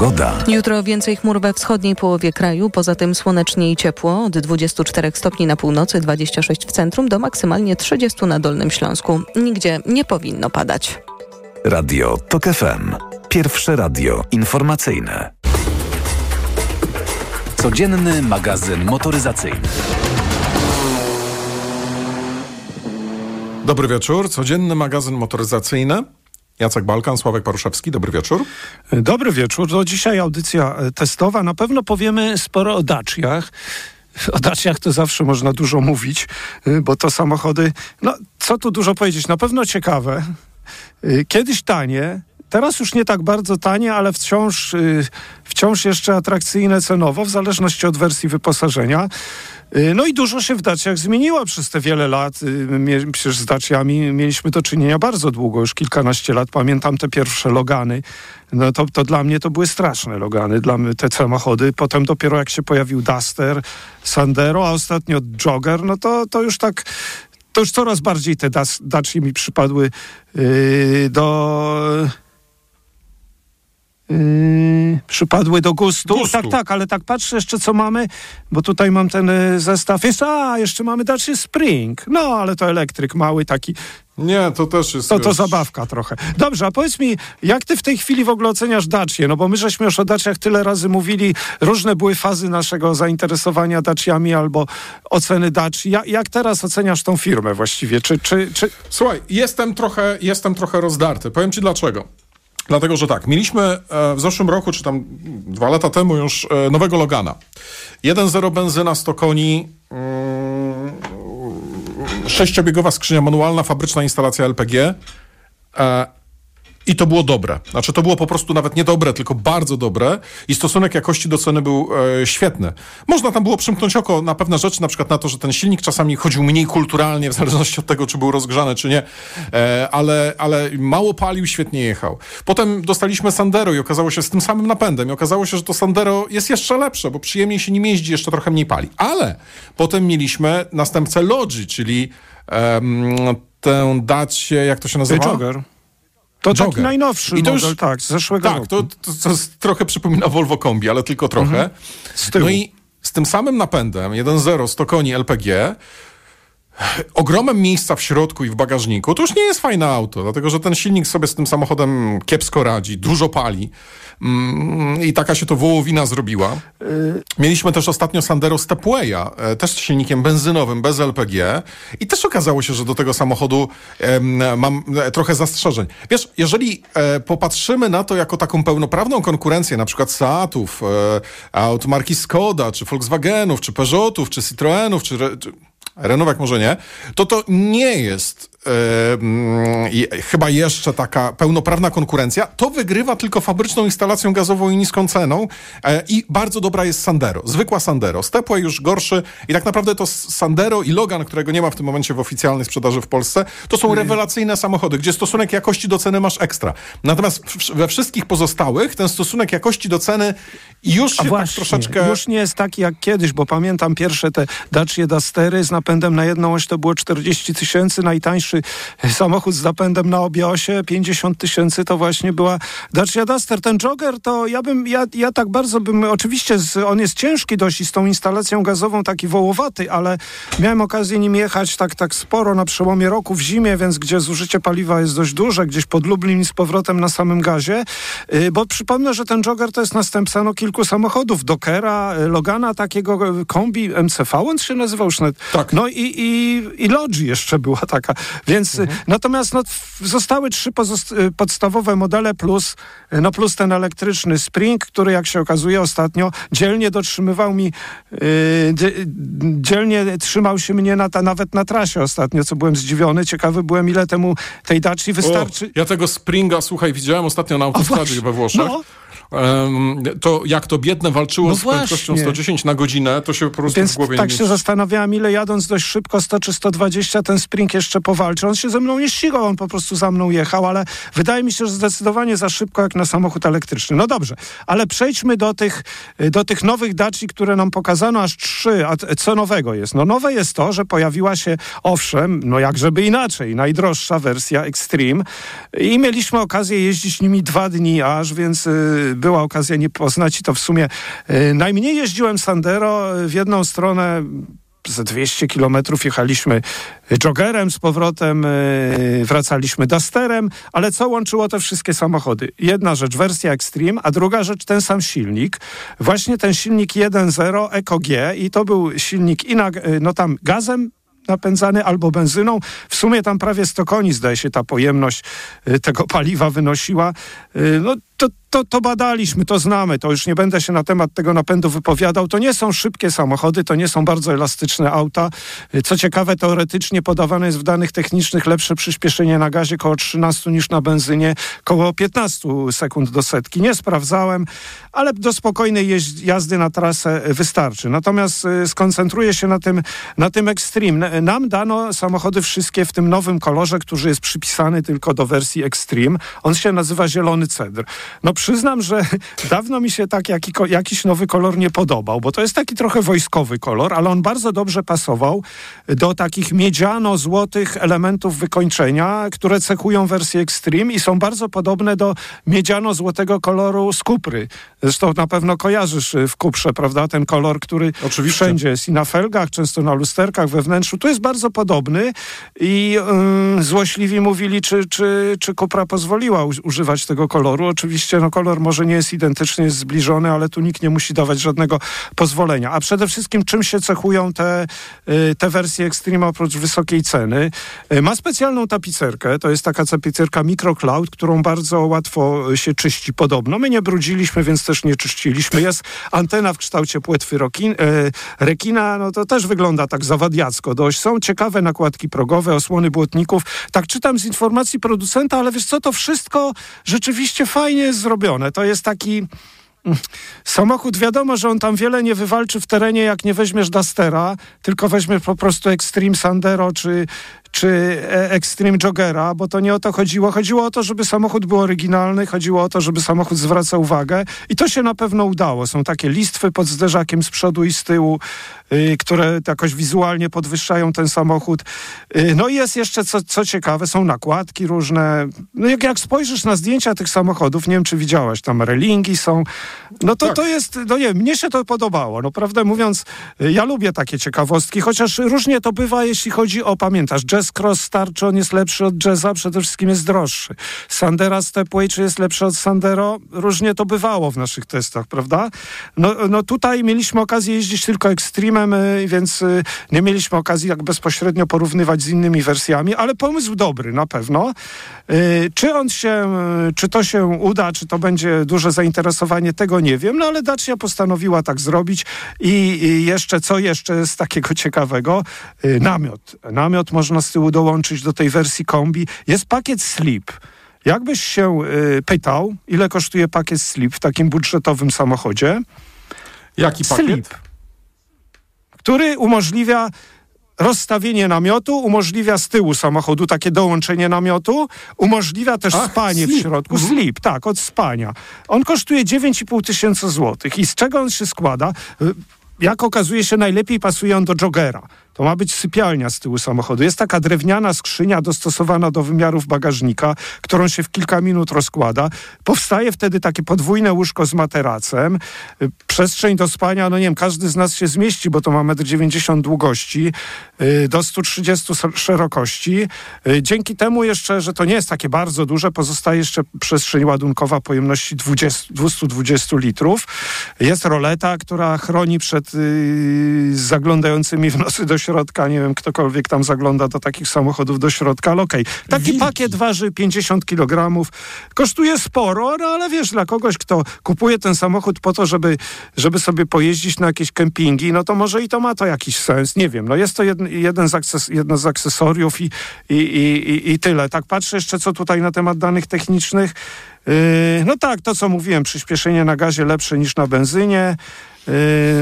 Pogoda. Jutro więcej chmur we wschodniej połowie kraju, poza tym słonecznie i ciepło, od 24 stopni na północy, 26 w centrum, do maksymalnie 30 na Dolnym Śląsku. Nigdzie nie powinno padać. Radio TOK FM. Pierwsze radio informacyjne. Codzienny magazyn motoryzacyjny. Dobry wieczór. Codzienny magazyn motoryzacyjny. Jacek Balkan, Sławek Paruszewski. Dobry wieczór. Dobry wieczór. No dzisiaj audycja e, testowa. Na pewno powiemy sporo o Daciach. O Daciach to zawsze można dużo mówić, e, bo to samochody, no co tu dużo powiedzieć, na pewno ciekawe. E, kiedyś tanie, teraz już nie tak bardzo tanie, ale wciąż, wciąż jeszcze atrakcyjne cenowo, w zależności od wersji wyposażenia. Y, no i dużo się w Daciach zmieniło przez te wiele lat. Y, przecież z Daciami mieliśmy do czynienia bardzo długo, już kilkanaście lat. Pamiętam te pierwsze Logany. No to, to dla mnie to były straszne Logany, dla te samochody. Potem dopiero jak się pojawił Duster, Sandero, a ostatnio Jogger, no to, to już tak to już coraz bardziej te Daci mi przypadły yy, do Yy, przypadły do gustu. gustu. Tak, tak, ale tak patrzę jeszcze co mamy, bo tutaj mam ten y, zestaw. Jest, a, jeszcze mamy Dacia Spring. No, ale to elektryk mały taki. Nie, to też jest... To, to zabawka trochę. Dobrze, a powiedz mi, jak ty w tej chwili w ogóle oceniasz Dacię? No bo my żeśmy już o Daciach tyle razy mówili, różne były fazy naszego zainteresowania Daciami albo oceny Daci. Ja, jak teraz oceniasz tą firmę właściwie? Czy, czy, czy... Słuchaj, jestem trochę, jestem trochę rozdarty. Powiem ci dlaczego. Dlatego, że tak, mieliśmy e, w zeszłym roku, czy tam dwa lata temu już e, nowego Logana. 1.0 benzyna 100 koni, mm, sześciobiegowa skrzynia manualna, fabryczna instalacja LPG. I to było dobre. Znaczy, to było po prostu nawet nie dobre, tylko bardzo dobre i stosunek jakości do ceny był e, świetny. Można tam było przymknąć oko na pewne rzeczy, na przykład na to, że ten silnik czasami chodził mniej kulturalnie, w zależności od tego, czy był rozgrzany, czy nie, e, ale, ale mało palił, świetnie jechał. Potem dostaliśmy Sandero i okazało się z tym samym napędem i okazało się, że to Sandero jest jeszcze lepsze, bo przyjemniej się nim jeździ, jeszcze trochę mniej pali. Ale potem mieliśmy następcę Logi, czyli tę dacie, jak to się nazywa? Jogger. To Jogger. taki najnowszy I to model, już, tak, z zeszłego tak, roku. Tak, to, to, to, trochę przypomina Volvo Kombi, ale tylko trochę. Mhm. No i z tym samym napędem, 1.0, 100 koni LPG, ogromem miejsca w środku i w bagażniku, to już nie jest fajne auto, dlatego że ten silnik sobie z tym samochodem kiepsko radzi, dużo pali. Mm, I taka się to wołowina zrobiła. Mieliśmy też ostatnio Sandero Stepwaya, e, też z silnikiem benzynowym, bez LPG. I też okazało się, że do tego samochodu mam e, trochę zastrzeżeń. Wiesz, jeżeli e, popatrzymy na to jako taką pełnoprawną konkurencję, na przykład Seatów, aut marki Skoda, czy Volkswagenów, czy Peugeotów, czy Citroenów, czy, czy Renowek może nie, to to nie jest yy, chyba jeszcze taka pełnoprawna konkurencja. To wygrywa tylko fabryczną instalacją gazową i niską ceną yy, i bardzo dobra jest Sandero, zwykła Sandero. Stepway już gorszy i tak naprawdę to Sandero i Logan, którego nie ma w tym momencie w oficjalnej sprzedaży w Polsce, to są rewelacyjne samochody, gdzie stosunek jakości do ceny masz ekstra. Natomiast we wszystkich pozostałych ten stosunek jakości do ceny już się tak właśnie, tak troszeczkę... Już nie jest taki jak kiedyś, bo pamiętam pierwsze te Dacia Dustery z napędem na jedną oś to było 40 tysięcy, najtańszy samochód z napędem na obie osie 50 tysięcy to właśnie była Dacia Duster. Ten Jogger to ja bym, ja, ja tak bardzo bym, oczywiście z, on jest ciężki dość i z tą instalacją gazową taki wołowaty, ale miałem okazję nim jechać tak, tak sporo na przełomie roku w zimie, więc gdzie zużycie paliwa jest dość duże, gdzieś pod Lublin z powrotem na samym gazie, yy, bo przypomnę, że ten Jogger to jest następca no, kilku samochodów, Dockera, y, Logana takiego, y, kombi MCV, on się nazywał już nawet. Tak. No i, i, i jeszcze była taka. Więc mhm. natomiast no, zostały trzy y, podstawowe modele plus, y, no, plus ten elektryczny Spring, który jak się okazuje ostatnio dzielnie dotrzymywał mi, yy, dzielnie trzymał się mnie na ta, nawet na trasie ostatnio, co byłem zdziwiony. Ciekawy byłem, ile temu tej daci wystarczy. O, ja tego Springa, słuchaj, widziałem ostatnio na autostradzie we Włoszech. No to jak to biedne walczyło no z prędkością 110 na godzinę, to się po prostu Więc w głowie tak nie się zastanawiałam, ile jadąc dość szybko 100 czy 120 ten Spring jeszcze powalczył walczy. On się ze mną nie ścigał, on po prostu za mną jechał, ale wydaje mi się, że zdecydowanie za szybko jak na samochód elektryczny. No dobrze, ale przejdźmy do tych, do tych nowych Daci, które nam pokazano, aż trzy. A co nowego jest? No nowe jest to, że pojawiła się, owszem, no jak żeby inaczej, najdroższa wersja Extreme i mieliśmy okazję jeździć nimi dwa dni aż, więc y, była okazja nie poznać i to w sumie y, najmniej jeździłem Sandero w jedną stronę ze 200 kilometrów jechaliśmy joggerem z powrotem, yy, wracaliśmy Dusterem, ale co łączyło te wszystkie samochody? Jedna rzecz, wersja Extreme, a druga rzecz, ten sam silnik. Właśnie ten silnik 1.0 EcoG i to był silnik i na, yy, no tam gazem napędzany albo benzyną. W sumie tam prawie 100 koni, zdaje się, ta pojemność yy, tego paliwa wynosiła. No to, to, to badaliśmy, to znamy, to już nie będę się na temat tego napędu wypowiadał. To nie są szybkie samochody, to nie są bardzo elastyczne auta. Co ciekawe, teoretycznie podawane jest w danych technicznych lepsze przyspieszenie na gazie koło 13 niż na benzynie, koło 15 sekund do setki. Nie sprawdzałem, ale do spokojnej jazdy na trasę wystarczy. Natomiast y, skoncentruję się na tym, na tym Extreme. Nam dano samochody wszystkie w tym nowym kolorze, który jest przypisany tylko do wersji Extreme. On się nazywa zielony cedr. No przyznam, że dawno mi się tak jaki, jakiś nowy kolor nie podobał, bo to jest taki trochę wojskowy kolor, ale on bardzo dobrze pasował do takich miedziano-złotych elementów wykończenia, które cechują wersję Extreme i są bardzo podobne do miedziano-złotego koloru z kupry. Zresztą na pewno kojarzysz y, w kuprze, prawda, ten kolor, który Oczywiście. wszędzie jest i na felgach, często na lusterkach, we wnętrzu. Tu jest bardzo podobny i yy, złośliwi mówili, czy, czy, czy kupra pozwoliła używać tego koloru. Oczywiście no, kolor może nie jest identyczny, jest zbliżony, ale tu nikt nie musi dawać żadnego pozwolenia. A przede wszystkim czym się cechują te, y, te wersje Extreme oprócz wysokiej ceny? Y, ma specjalną tapicerkę, to jest taka tapicerka MicroCloud, którą bardzo łatwo się czyści podobno. My nie brudziliśmy, więc też nie czyściliśmy. Jest antena w kształcie płetwy rokin, y, rekina, no to też wygląda tak zawadiacko dość. Są ciekawe nakładki progowe, osłony błotników. Tak czytam z informacji producenta, ale wiesz co, to wszystko rzeczywiście fajnie jest zrobione. To jest taki... Mm, samochód, wiadomo, że on tam wiele nie wywalczy w terenie, jak nie weźmiesz Dustera, tylko weźmiesz po prostu Extreme Sandero czy, czy e, Extreme Joggera, bo to nie o to chodziło. Chodziło o to, żeby samochód był oryginalny, chodziło o to, żeby samochód zwracał uwagę i to się na pewno udało. Są takie listwy pod zderzakiem z przodu i z tyłu, yy, które jakoś wizualnie podwyższają ten samochód. Yy, no i jest jeszcze, co, co ciekawe, są nakładki różne. No jak, jak spojrzysz na zdjęcia tych samochodów, nie wiem, czy widziałeś, tam relingi są, no to tak. to jest, no nie mnie się to podobało. No prawdę mówiąc, yy, ja lubię takie ciekawostki, chociaż różnie to bywa, jeśli chodzi o, pamiętasz, jazz cross star, czy on jest lepszy od jazza? Przede wszystkim jest droższy. Sandera Stepway, czy jest lepszy od Sandero? Różnie to bywało w naszych testach, prawda? No, no tutaj mieliśmy okazję jeździć tylko Extremem, y, więc y, nie mieliśmy okazji jak bezpośrednio porównywać z innymi wersjami, ale pomysł dobry na pewno. Y, czy on się, czy to się uda, czy to będzie duże zainteresowanie, tego nie wiem, no ale Dacia postanowiła tak zrobić i jeszcze, co jeszcze z takiego ciekawego? Namiot. Namiot można z tyłu dołączyć do tej wersji kombi. Jest pakiet Sleep. Jakbyś się y, pytał, ile kosztuje pakiet Sleep w takim budżetowym samochodzie? Jaki pakiet? Sleep, który umożliwia rozstawienie namiotu, umożliwia z tyłu samochodu takie dołączenie namiotu, umożliwia też Ach, spanie w środku. Mhm. Sleep, tak, od spania. On kosztuje 9,5 tysiąca złotych. I z czego on się składa? Y, jak okazuje się, najlepiej pasuje on do jogera. To ma być sypialnia z tyłu samochodu. Jest taka drewniana skrzynia dostosowana do wymiarów bagażnika, którą się w kilka minut rozkłada. Powstaje wtedy takie podwójne łóżko z materacem. Przestrzeń do spania, no nie wiem, każdy z nas się zmieści, bo to ma 1,90 m długości, y, do 130 szerokości. Y, dzięki temu jeszcze, że to nie jest takie bardzo duże, pozostaje jeszcze przestrzeń ładunkowa pojemności 20, 220 litrów. Jest roleta, która chroni przed yy, zaglądającymi w nosy do środka, nie wiem, ktokolwiek tam zagląda do takich samochodów do środka, ale okej. Okay. Taki Wilki. pakiet waży 50 kg, kosztuje sporo, no, ale wiesz, dla kogoś, kto kupuje ten samochód po to, żeby, żeby sobie pojeździć na jakieś kempingi, no to może i to ma to jakiś sens, nie wiem. No jest to jeden, jeden z akces, jedno z akcesoriów i, i, i, i tyle. Tak patrzę jeszcze, co tutaj na temat danych technicznych. Yy, no tak, to co mówiłem, przyspieszenie na gazie lepsze niż na benzynie. Yy,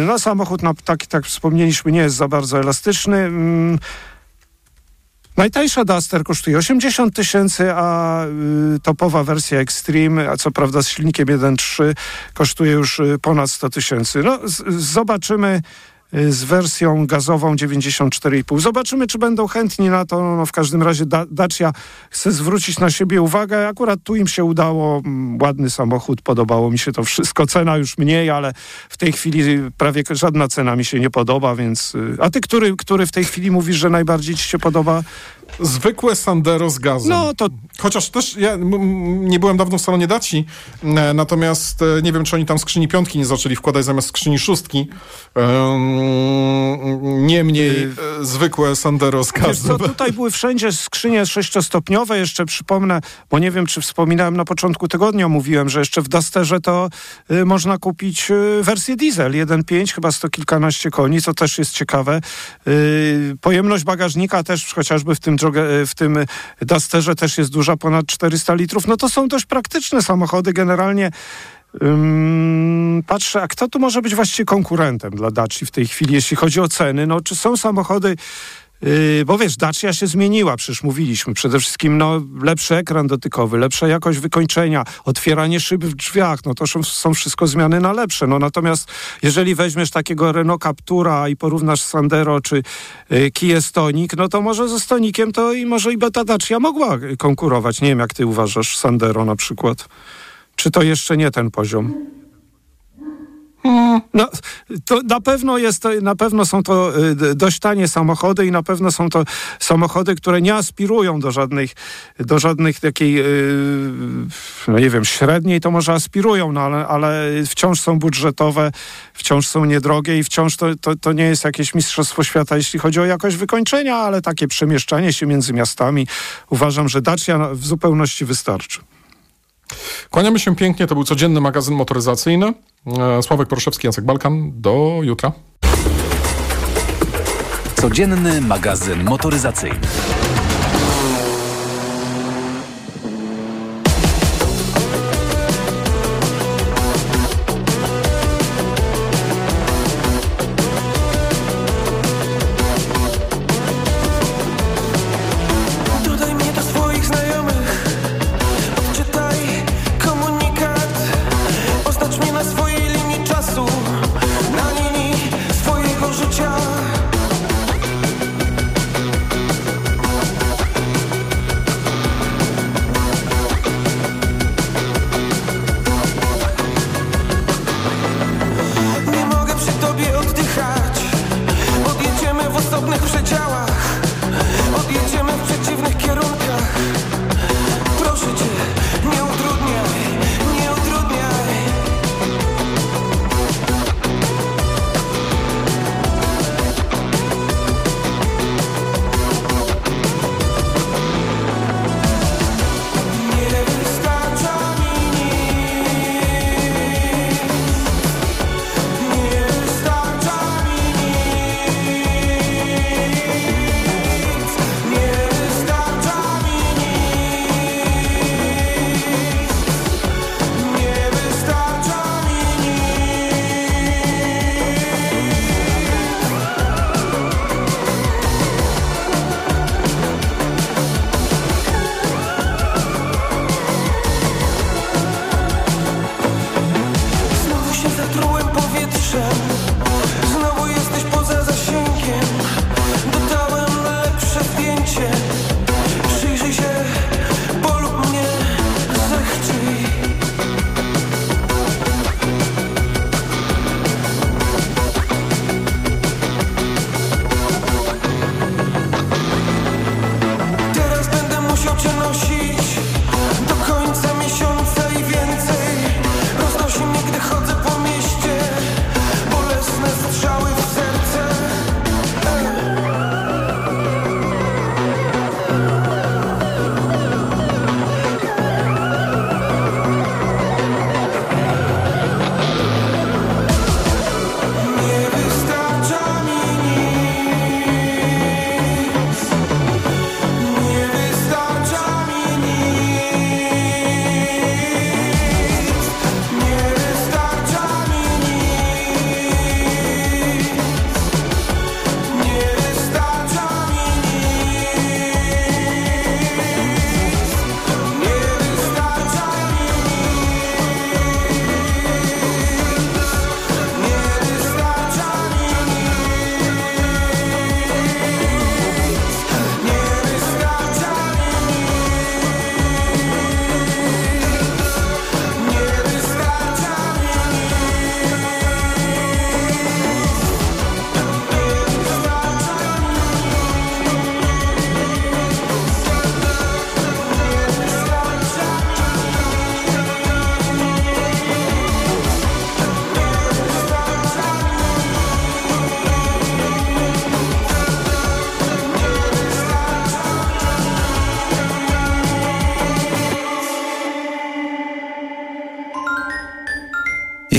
no samochód, no, tak, tak wspomnieliśmy, nie jest za bardzo elastyczny. Mm, Najtańsza Duster kosztuje 80 tysięcy, a y, topowa wersja Extreme, a co prawda z silnikiem 1.3 kosztuje już ponad 100 tysięcy. No, zobaczymy Y, z wersją gazową 94,5. Zobaczymy, czy będą chętni na to. No, w każdym razie da Dacia chce zwrócić na siebie uwagę. Akurat tu im się udało. Mm, ładny samochód, podobało mi się to wszystko. Cena już mniej, ale w tej chwili prawie żadna cena mi się nie podoba, więc... Y, a ty, który, który w tej chwili mówisz, że najbardziej ci się podoba? Zwykłe Sandero z gazem. No to... Chociaż też ja nie byłem dawno w salonie Daci, e, natomiast e, nie wiem, czy oni tam skrzyni piątki nie zaczęli wkładać zamiast skrzyni szóstki. Niemniej yy, zwykłe Sandero z gazem. Co, tutaj były wszędzie skrzynie sześciostopniowe. Jeszcze przypomnę, bo nie wiem, czy wspominałem na początku tygodnia, mówiłem, że jeszcze w Dusterze to y, można kupić y, wersję diesel 1.5, chyba sto kilkanaście koni, co też jest ciekawe. Y, pojemność bagażnika też chociażby w tym drogę, w tym Dusterze też jest duża, ponad 400 litrów. No to są dość praktyczne samochody. Generalnie um, patrzę, a kto tu może być właściwie konkurentem dla Daci w tej chwili, jeśli chodzi o ceny? No, czy są samochody Yy, bo wiesz, Dacia się zmieniła, przecież mówiliśmy. Przede wszystkim no, lepszy ekran dotykowy, lepsza jakość wykończenia, otwieranie szyb w drzwiach, no to są, wszystko zmiany na lepsze. No, natomiast jeżeli weźmiesz takiego Renault Captura i porównasz Sandero czy yy, Kia Stonic, no to może ze Stonikiem to i może i Beta Dacia mogła konkurować. Nie wiem, jak ty uważasz Sandero na przykład. Czy to jeszcze nie ten poziom? No, to na pewno jest, na pewno są to y, dość tanie samochody i na pewno są to samochody, które nie aspirują do żadnych, do żadnych takiej, y, no nie wiem, średniej to może aspirują, no ale, ale wciąż są budżetowe, wciąż są niedrogie i wciąż to, to, to nie jest jakieś mistrzostwo świata, jeśli chodzi o jakość wykończenia, ale takie przemieszczanie się między miastami uważam, że Dacia w zupełności wystarczy. Kłaniamy się pięknie, to był codzienny magazyn motoryzacyjny. E, Sławek Proszewski, Jacek Balkan. Do jutra. Codzienny magazyn motoryzacyjny.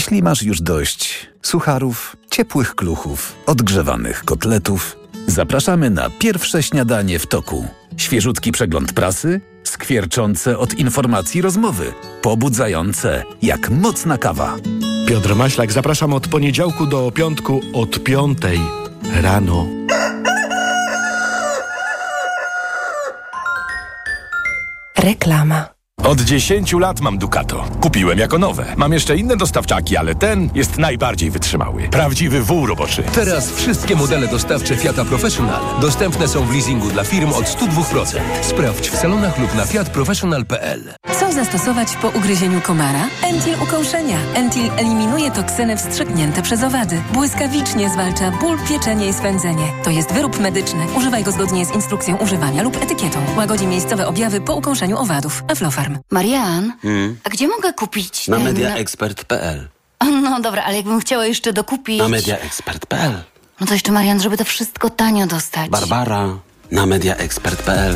Jeśli masz już dość sucharów, ciepłych kluchów, odgrzewanych kotletów, zapraszamy na pierwsze śniadanie w toku. Świeżutki przegląd prasy, skwierczące od informacji rozmowy, pobudzające jak mocna kawa. Piotr Maślak, zapraszam od poniedziałku do piątku od piątej rano. Reklama. Od 10 lat mam Ducato. Kupiłem jako nowe. Mam jeszcze inne dostawczaki, ale ten jest najbardziej wytrzymały. Prawdziwy wół roboczy. Teraz wszystkie modele dostawcze Fiata Professional dostępne są w leasingu dla firm od 102%. Sprawdź w salonach lub na fiatprofessional.pl. Co zastosować po ugryzieniu komara? Entil ukąszenia. Entil eliminuje toksyny wstrzyknięte przez owady. Błyskawicznie zwalcza ból, pieczenie i swędzenie. To jest wyrób medyczny. Używaj go zgodnie z instrukcją używania lub etykietą. Łagodzi miejscowe objawy po ukąszeniu owadów. Aflofarm. Marian, a gdzie mogę kupić Na ten... mediaexpert.pl No dobra, ale jakbym chciała jeszcze dokupić... Na mediaexpert.pl No to jeszcze Marian, żeby to wszystko tanio dostać. Barbara na mediaexpert.pl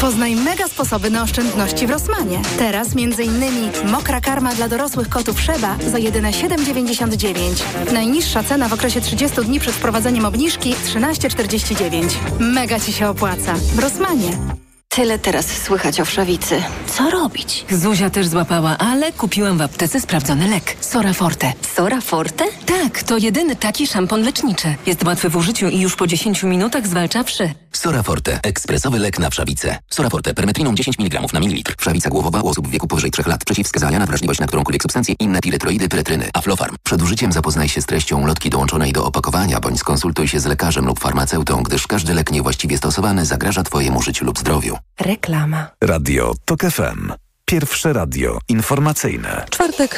Poznaj mega sposoby na oszczędności w Rosmanie. Teraz m.in. mokra karma dla dorosłych kotów Szeba za jedyne 7,99. Najniższa cena w okresie 30 dni przed wprowadzeniem obniżki 13,49. Mega Ci się opłaca. W Rosmanie. Tyle teraz słychać o wszawicy. Co robić? Zuzia też złapała, ale kupiłam w aptece sprawdzony lek. Sora Forte. Sora Forte? Tak, to jedyny taki szampon leczniczy. Jest łatwy w użyciu i już po 10 minutach zwalcza wszy. Soraforte. Ekspresowy lek na wszawicę. Soraforte. Permetriną 10 mg na mililitr. Wszawica głowowa u osób w wieku powyżej 3 lat. Przeciwwskazania na wrażliwość na którąkolwiek substancję inne piretroidy, piretryny. Aflofarm. Przed użyciem zapoznaj się z treścią lotki dołączonej do opakowania, bądź skonsultuj się z lekarzem lub farmaceutą, gdyż każdy lek niewłaściwie stosowany zagraża Twojemu życiu lub zdrowiu. Reklama. Radio TOK FM. Pierwsze radio informacyjne. Czwartek,